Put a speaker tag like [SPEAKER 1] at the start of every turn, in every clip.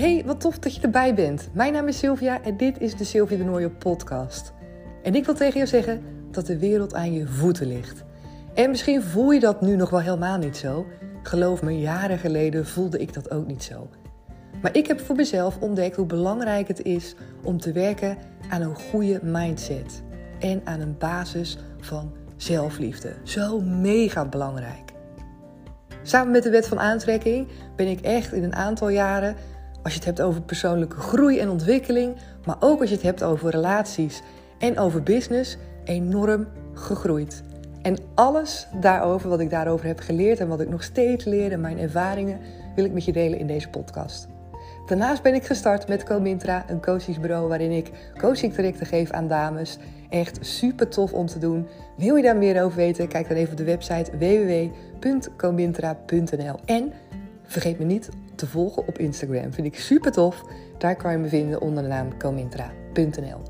[SPEAKER 1] Hey, wat tof dat je erbij bent. Mijn naam is Sylvia en dit is de Sylvia de Nooijen podcast. En ik wil tegen jou zeggen dat de wereld aan je voeten ligt. En misschien voel je dat nu nog wel helemaal niet zo. Geloof me, jaren geleden voelde ik dat ook niet zo. Maar ik heb voor mezelf ontdekt hoe belangrijk het is om te werken aan een goede mindset. En aan een basis van zelfliefde. Zo mega belangrijk. Samen met de wet van aantrekking ben ik echt in een aantal jaren, als je het hebt over persoonlijke groei en ontwikkeling, maar ook als je het hebt over relaties en over business, enorm gegroeid. En alles daarover, wat ik daarover heb geleerd en wat ik nog steeds leer en mijn ervaringen, wil ik met je delen in deze podcast. Daarnaast ben ik gestart met Comintra, een coachingsbureau waarin ik coachingtrajecten geef aan dames. Echt super tof om te doen. Wil je daar meer over weten? Kijk dan even op de website www.comintra.nl. En vergeet me niet te volgen op Instagram. Vind ik super tof. Daar kan je me vinden onder de naam comintra.nl.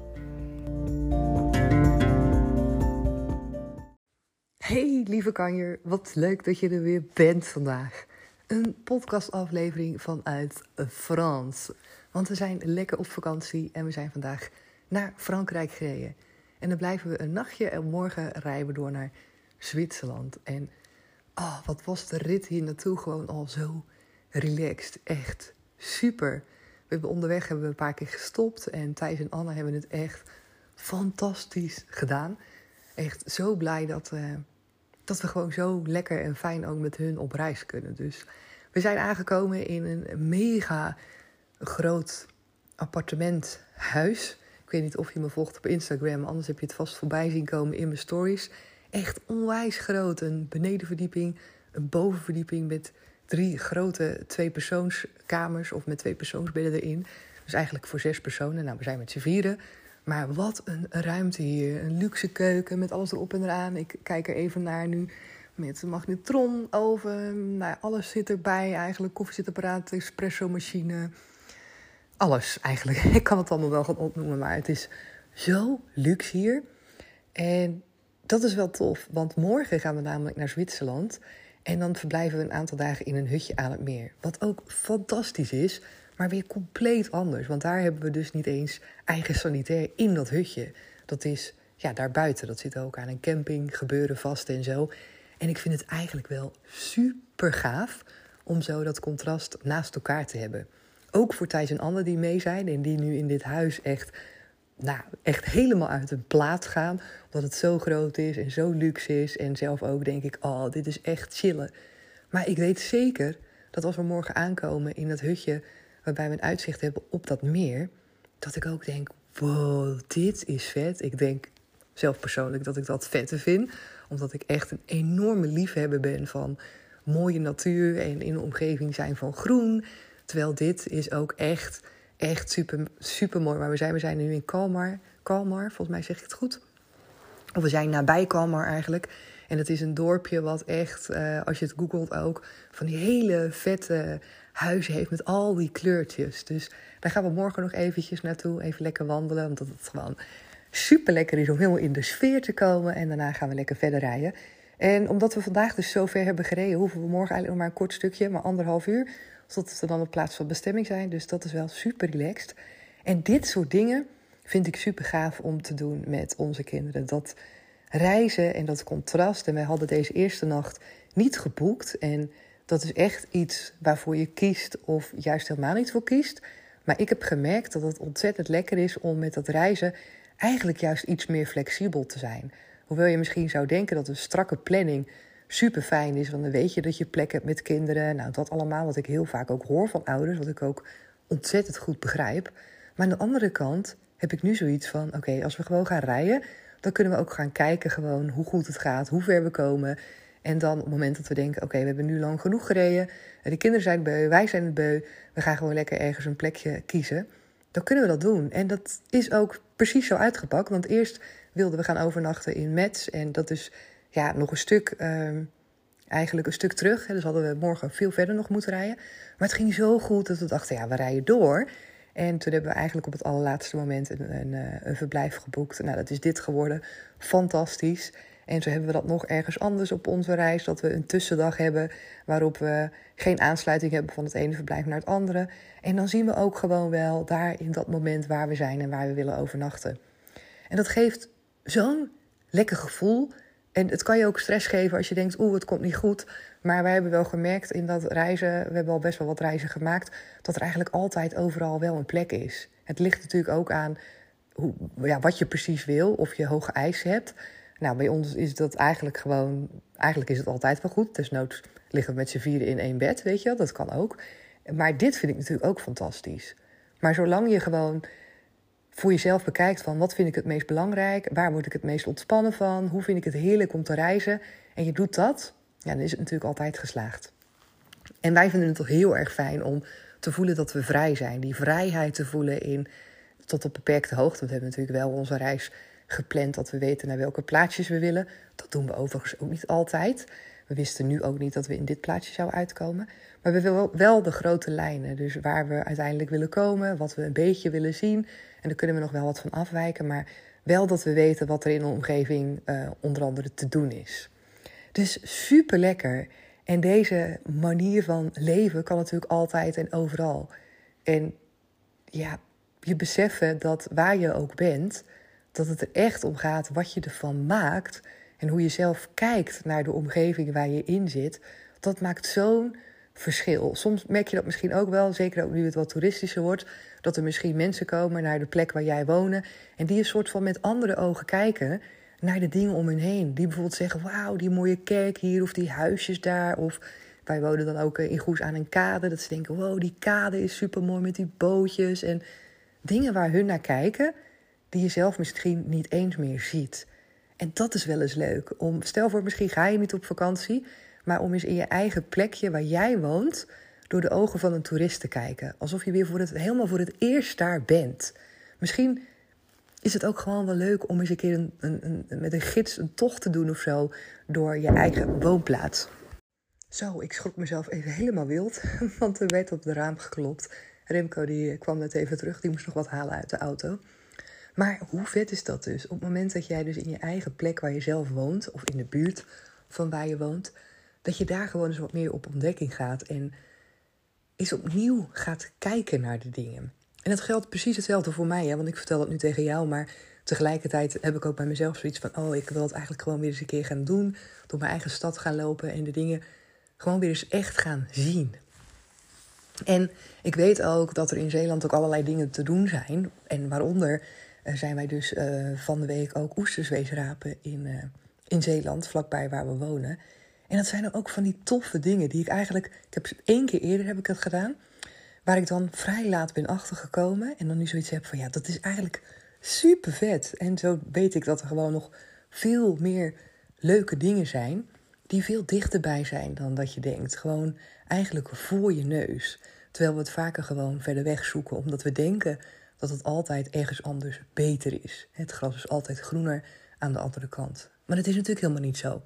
[SPEAKER 1] Hey lieve kanjer, wat leuk dat je er weer bent vandaag. Een podcastaflevering vanuit Frans. Want we zijn lekker op vakantie en we zijn vandaag naar Frankrijk gereden. En dan blijven we een nachtje en morgen rijden we door naar Zwitserland. En oh, wat was de rit hier naartoe gewoon al zo relaxed. Echt super. We hebben onderweg hebben we een paar keer gestopt en Thijs en Anne hebben het echt fantastisch gedaan. Echt zo blij dat, uh, dat we gewoon zo lekker en fijn ook met hun op reis kunnen. Dus we zijn aangekomen in een mega groot appartementhuis. Ik weet niet of je me volgt op Instagram, anders heb je het vast voorbij zien komen in mijn stories. Echt onwijs groot. Een benedenverdieping, een bovenverdieping met drie grote tweepersoonskamers of met twee persoonsbedden erin. Dus eigenlijk voor zes personen. Nou, we zijn met z'n vieren. Maar wat een ruimte hier. Een luxe keuken met alles erop en eraan. Ik kijk er even naar nu. Met magnetron, oven. Nou, alles zit erbij eigenlijk. Koffiezetapparaat, espresso machine. Alles eigenlijk. Ik kan het allemaal wel gaan opnoemen. Maar het is zo luxe hier. En dat is wel tof. Want morgen gaan we namelijk naar Zwitserland. En dan verblijven we een aantal dagen in een hutje aan het meer. Wat ook fantastisch is maar weer compleet anders. Want daar hebben we dus niet eens eigen sanitair in dat hutje. Dat is ja, daarbuiten. Dat zit ook aan een camping, gebeuren vast en zo. En ik vind het eigenlijk wel super gaaf om zo dat contrast naast elkaar te hebben. Ook voor Thijs en Anne die mee zijn en die nu in dit huis echt, nou, echt helemaal uit hun plaat gaan. Omdat het zo groot is en zo luxe is. En zelf ook denk ik, oh, dit is echt chillen. Maar ik weet zeker dat als we morgen aankomen in dat hutje waarbij we een uitzicht hebben op dat meer, dat ik ook denk: wow, dit is vet. Ik denk zelf persoonlijk dat ik dat vette vind, omdat ik echt een enorme liefhebber ben van mooie natuur en in de omgeving zijn van groen. Terwijl dit is ook echt, echt super, super mooi. Maar we zijn, we zijn nu in Kalmar. Kalmar, volgens mij zeg ik het goed. Of we zijn nabij Kalmar eigenlijk. En het is een dorpje wat echt, uh, als je het googelt ook, van die hele vette huizen heeft met al die kleurtjes. Dus daar gaan we morgen nog eventjes naartoe, even lekker wandelen. Omdat het gewoon super lekker is om helemaal in de sfeer te komen. En daarna gaan we lekker verder rijden. En omdat we vandaag dus zo ver hebben gereden, hoeven we morgen eigenlijk nog maar een kort stukje, maar anderhalf uur. Zodat we dan op plaats van bestemming zijn. Dus dat is wel super relaxed. En dit soort dingen vind ik super gaaf om te doen met onze kinderen. Dat reizen en dat contrast. En wij hadden deze eerste nacht niet geboekt. En dat is echt iets waarvoor je kiest of juist helemaal niet voor kiest. Maar ik heb gemerkt dat het ontzettend lekker is om met dat reizen eigenlijk juist iets meer flexibel te zijn. Hoewel je misschien zou denken dat een strakke planning super fijn is, want dan weet je dat je plek hebt met kinderen. Nou, dat allemaal wat ik heel vaak ook hoor van ouders, wat ik ook ontzettend goed begrijp. Maar aan de andere kant heb ik nu zoiets van: oké, als we gewoon gaan rijden, dan kunnen we ook gaan kijken gewoon hoe goed het gaat, hoe ver we komen. En dan op het moment dat we denken, oké, we hebben nu lang genoeg gereden. De kinderen zijn beu, wij zijn het beu. We gaan gewoon lekker ergens een plekje kiezen. Dan kunnen we dat doen. En dat is ook precies zo uitgepakt. Want eerst wilden we gaan overnachten in Metz. En dat is ja, nog een stuk, ehm, eigenlijk een stuk terug. Dus hadden we morgen veel verder nog moeten rijden. Maar het ging zo goed dat we dachten, ja, we rijden door. En toen hebben we eigenlijk op het allerlaatste moment een, een, eh, een verblijf geboekt. Nou, dat is dit geworden. Fantastisch. En zo hebben we dat nog ergens anders op onze reis. Dat we een tussendag hebben waarop we geen aansluiting hebben van het ene verblijf naar het andere. En dan zien we ook gewoon wel daar in dat moment waar we zijn en waar we willen overnachten. En dat geeft zo'n lekker gevoel. En het kan je ook stress geven als je denkt, oeh, het komt niet goed. Maar wij hebben wel gemerkt in dat reizen, we hebben al best wel wat reizen gemaakt, dat er eigenlijk altijd overal wel een plek is. Het ligt natuurlijk ook aan hoe, ja, wat je precies wil, of je hoge eisen hebt. Nou, bij ons is dat eigenlijk gewoon, eigenlijk is het altijd wel goed. Desnoods liggen we met z'n vieren in één bed, weet je, dat kan ook. Maar dit vind ik natuurlijk ook fantastisch. Maar zolang je gewoon voor jezelf bekijkt van wat vind ik het meest belangrijk, waar word ik het meest ontspannen van, hoe vind ik het heerlijk om te reizen, en je doet dat, ja, dan is het natuurlijk altijd geslaagd. En wij vinden het toch heel erg fijn om te voelen dat we vrij zijn. Die vrijheid te voelen in tot op beperkte hoogte. We hebben natuurlijk wel onze reis gepland dat we weten naar welke plaatsjes we willen. Dat doen we overigens ook niet altijd. We wisten nu ook niet dat we in dit plaatsje zouden uitkomen. Maar we willen wel de grote lijnen. Dus waar we uiteindelijk willen komen, wat we een beetje willen zien. En daar kunnen we nog wel wat van afwijken. Maar wel dat we weten wat er in de omgeving uh, onder andere te doen is. Dus super lekker. En deze manier van leven kan natuurlijk altijd en overal. En ja, je beseffen dat waar je ook bent, dat het er echt om gaat wat je ervan maakt en hoe je zelf kijkt naar de omgeving waar je in zit, dat maakt zo'n verschil. Soms merk je dat misschien ook wel, zeker ook nu het wat toeristischer wordt, dat er misschien mensen komen naar de plek waar jij woont en die een soort van met andere ogen kijken naar de dingen om hen heen. Die bijvoorbeeld zeggen: Wauw, die mooie kerk hier of die huisjes daar. Of wij wonen dan ook in Goes aan een kade. Dat ze denken: Wow, die kade is super mooi met die bootjes. En dingen waar hun naar kijken, die je zelf misschien niet eens meer ziet. En dat is wel eens leuk. Om, stel voor, misschien ga je niet op vakantie, maar om eens in je eigen plekje waar jij woont, door de ogen van een toerist te kijken. Alsof je weer voor het, helemaal voor het eerst daar bent. Misschien is het ook gewoon wel leuk om eens een keer een, een, met een gids een tocht te doen of zo door je eigen woonplaats. Zo, ik schrok mezelf even helemaal wild, want er werd op de raam geklopt. Remco die kwam net even terug, die moest nog wat halen uit de auto. Maar hoe vet is dat dus? Op het moment dat jij dus in je eigen plek waar je zelf woont, of in de buurt van waar je woont, dat je daar gewoon eens wat meer op ontdekking gaat en eens opnieuw gaat kijken naar de dingen. En dat geldt precies hetzelfde voor mij, hè? want ik vertel dat nu tegen jou, maar tegelijkertijd heb ik ook bij mezelf zoiets van: oh, ik wil het eigenlijk gewoon weer eens een keer gaan doen. Door mijn eigen stad gaan lopen en de dingen gewoon weer eens echt gaan zien. En ik weet ook dat er in Zeeland ook allerlei dingen te doen zijn. En waaronder uh, zijn wij dus uh, van de week ook oesters rapen in, uh, in Zeeland, vlakbij waar we wonen. En dat zijn ook van die toffe dingen die ik eigenlijk... Ik heb één keer eerder heb ik het gedaan. Waar ik dan vrij laat ben achtergekomen. En dan nu zoiets heb van ja, dat is eigenlijk super vet. En zo weet ik dat er gewoon nog veel meer leuke dingen zijn. Die veel dichterbij zijn dan dat je denkt. Gewoon eigenlijk voor je neus. Terwijl we het vaker gewoon verder weg zoeken. Omdat we denken dat het altijd ergens anders beter is. Het gras is altijd groener aan de andere kant. Maar dat is natuurlijk helemaal niet zo.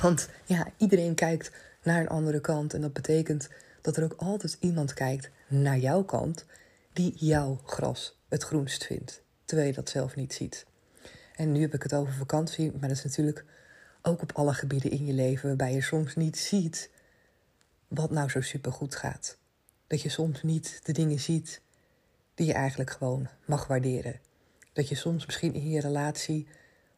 [SPEAKER 1] Want ja, iedereen kijkt naar een andere kant. En dat betekent dat er ook altijd iemand kijkt naar jouw kant die jouw gras het groenst vindt, terwijl je dat zelf niet ziet. En nu heb ik het over vakantie, maar dat is natuurlijk ook op alle gebieden in je leven waarbij je soms niet ziet wat nou zo supergoed gaat. Dat je soms niet de dingen ziet die je eigenlijk gewoon mag waarderen. Dat je soms misschien in je relatie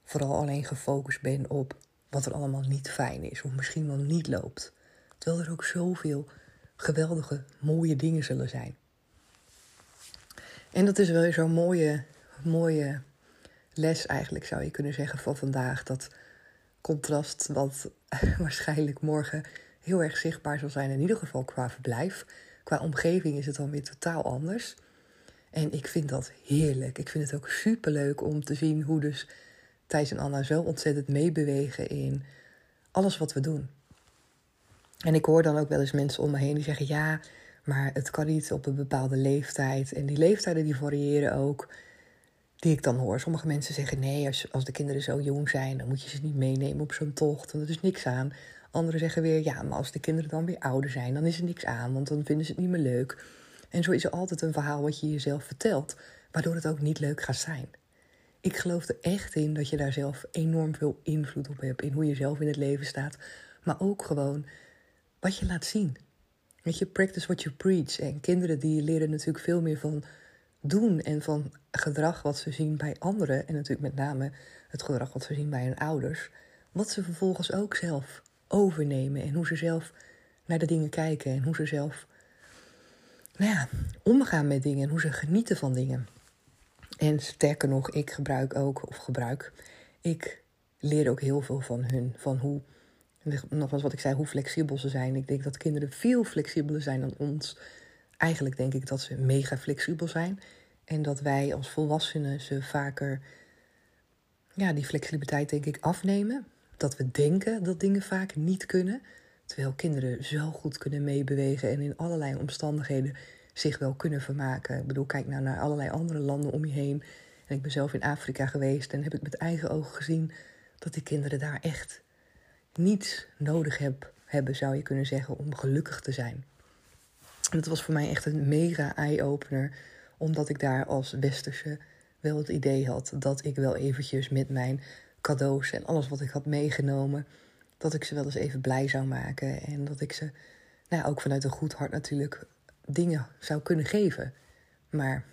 [SPEAKER 1] vooral alleen gefocust bent op wat er allemaal niet fijn is, of misschien wel niet loopt. Terwijl er ook zoveel geweldige, mooie dingen zullen zijn. En dat is wel zo'n mooie, mooie les eigenlijk, zou je kunnen zeggen, van vandaag. Dat contrast wat waarschijnlijk morgen heel erg zichtbaar zal zijn, in ieder geval qua verblijf. Qua omgeving is het dan weer totaal anders. En ik vind dat heerlijk. Ik vind het ook superleuk om te zien hoe dus Thijs en Anna zo ontzettend meebewegen in alles wat we doen. En ik hoor dan ook wel eens mensen om me heen die zeggen: ja, maar het kan niet op een bepaalde leeftijd. En die leeftijden die variëren ook. Die ik dan hoor. Sommige mensen zeggen: nee, als, als de kinderen zo jong zijn, dan moet je ze niet meenemen op zo'n tocht. Want er is niks aan. Anderen zeggen weer: ja, maar als de kinderen dan weer ouder zijn, dan is er niks aan. Want dan vinden ze het niet meer leuk. En zo is er altijd een verhaal wat je jezelf vertelt, waardoor het ook niet leuk gaat zijn. Ik geloof er echt in dat je daar zelf enorm veel invloed op hebt. In hoe je zelf in het leven staat. Maar ook gewoon wat je laat zien. Weet je, practice what you preach. En kinderen die leren natuurlijk veel meer van doen en van gedrag wat ze zien bij anderen. En natuurlijk met name het gedrag wat ze zien bij hun ouders. Wat ze vervolgens ook zelf overnemen. En hoe ze zelf naar de dingen kijken. En hoe ze zelf nou ja, omgaan met dingen. En hoe ze genieten van dingen. En sterker nog, ik gebruik ook, of gebruik, ik leer ook heel veel van hun. Van hoe, nogmaals wat ik zei, hoe flexibel ze zijn. Ik denk dat kinderen veel flexibeler zijn dan ons. Eigenlijk denk ik dat ze mega flexibel zijn. En dat wij als volwassenen ze vaker, ja, die flexibiliteit denk ik afnemen. Dat we denken dat dingen vaak niet kunnen. Terwijl kinderen zo goed kunnen meebewegen en in allerlei omstandigheden zich wel kunnen vermaken. Ik bedoel, kijk nou naar allerlei andere landen om je heen. En ik ben zelf in Afrika geweest en heb ik met eigen ogen gezien dat die kinderen daar echt niets nodig heb, hebben, zou je kunnen zeggen, om gelukkig te zijn. En dat was voor mij echt een mega eye-opener, omdat ik daar als westerse wel het idee had dat ik wel eventjes met mijn cadeaus en alles wat ik had meegenomen, dat ik ze wel eens even blij zou maken. En dat ik ze, nou, ook vanuit een goed hart natuurlijk, dingen zou kunnen geven. Maar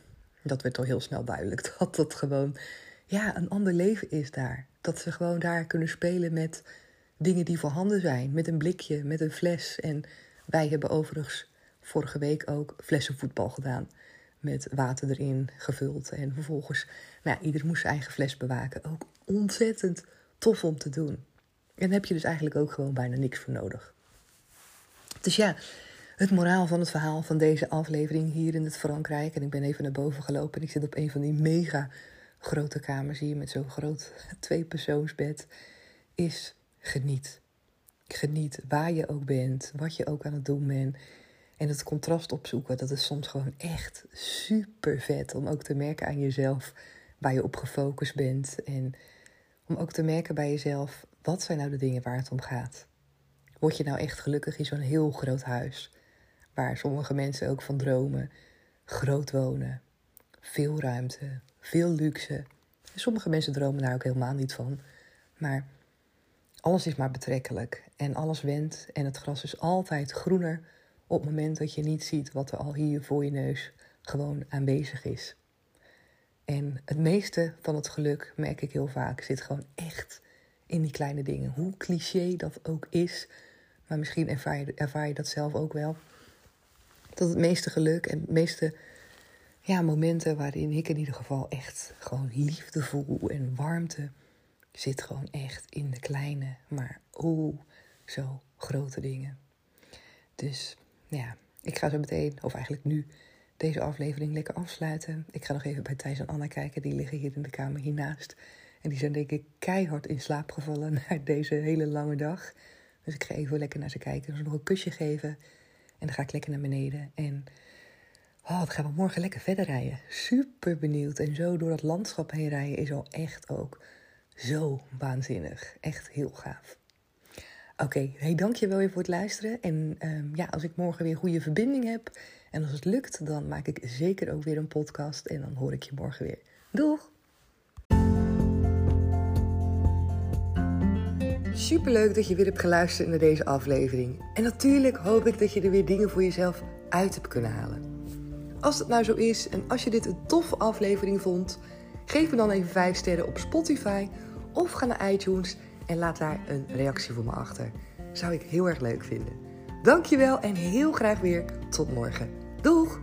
[SPEAKER 1] dat werd al heel snel duidelijk dat dat gewoon ja, een ander leven is daar. Dat ze gewoon daar kunnen spelen met dingen die voorhanden zijn. Met een blikje, met een fles. En wij hebben overigens vorige week ook flessenvoetbal gedaan. Met water erin gevuld. En vervolgens, nou, ieder moest zijn eigen fles bewaken. Ook ontzettend tof om te doen. En heb je dus eigenlijk ook gewoon bijna niks voor nodig. Dus ja, het moraal van het verhaal van deze aflevering hier in het Frankrijk. En ik ben even naar boven gelopen en ik zit op een van die mega grote kamers hier met zo'n groot tweepersoonsbed. Is geniet. Geniet waar je ook bent, wat je ook aan het doen bent. En het contrast opzoeken, dat is soms gewoon echt super vet. Om ook te merken aan jezelf waar je op gefocust bent. En om ook te merken bij jezelf, wat zijn nou de dingen waar het om gaat? Word je nou echt gelukkig in zo'n heel groot huis? Waar sommige mensen ook van dromen. Groot wonen, veel ruimte, veel luxe. Sommige mensen dromen daar ook helemaal niet van. Maar alles is maar betrekkelijk en alles wendt en het gras is altijd groener op het moment dat je niet ziet wat er al hier voor je neus gewoon aanwezig is. En het meeste van het geluk, merk ik heel vaak, zit gewoon echt in die kleine dingen. Hoe cliché dat ook is, maar misschien ervaar je, ervaar je dat zelf ook wel dat het meeste geluk en het meeste ja, momenten waarin ik in ieder geval echt gewoon liefde voel en warmte zit gewoon echt in de kleine, maar oh, zo grote dingen. Dus ja, ik ga zo meteen, of eigenlijk nu, deze aflevering lekker afsluiten. Ik ga nog even bij Thijs en Anna kijken, die liggen hier in de kamer hiernaast. En die zijn denk ik keihard in slaap gevallen na deze hele lange dag. Dus ik ga even lekker naar ze kijken, ze nog een kusje geven. En dan ga ik lekker naar beneden. En oh, dan gaan we morgen lekker verder rijden. Super benieuwd. En zo door dat landschap heen rijden is al echt ook zo waanzinnig. Echt heel gaaf. Oké, okay, hey, dank je wel weer voor het luisteren. En um, ja, als ik morgen weer goede verbinding heb en als het lukt, dan maak ik zeker ook weer een podcast. En dan hoor ik je morgen weer. Doeg! Superleuk dat je weer hebt geluisterd naar deze aflevering. En natuurlijk hoop ik dat je er weer dingen voor jezelf uit hebt kunnen halen. Als het nou zo is en als je dit een toffe aflevering vond, geef me dan even 5 sterren op Spotify of ga naar iTunes en laat daar een reactie voor me achter. Zou ik heel erg leuk vinden. Dankjewel en heel graag weer tot morgen. Doeg!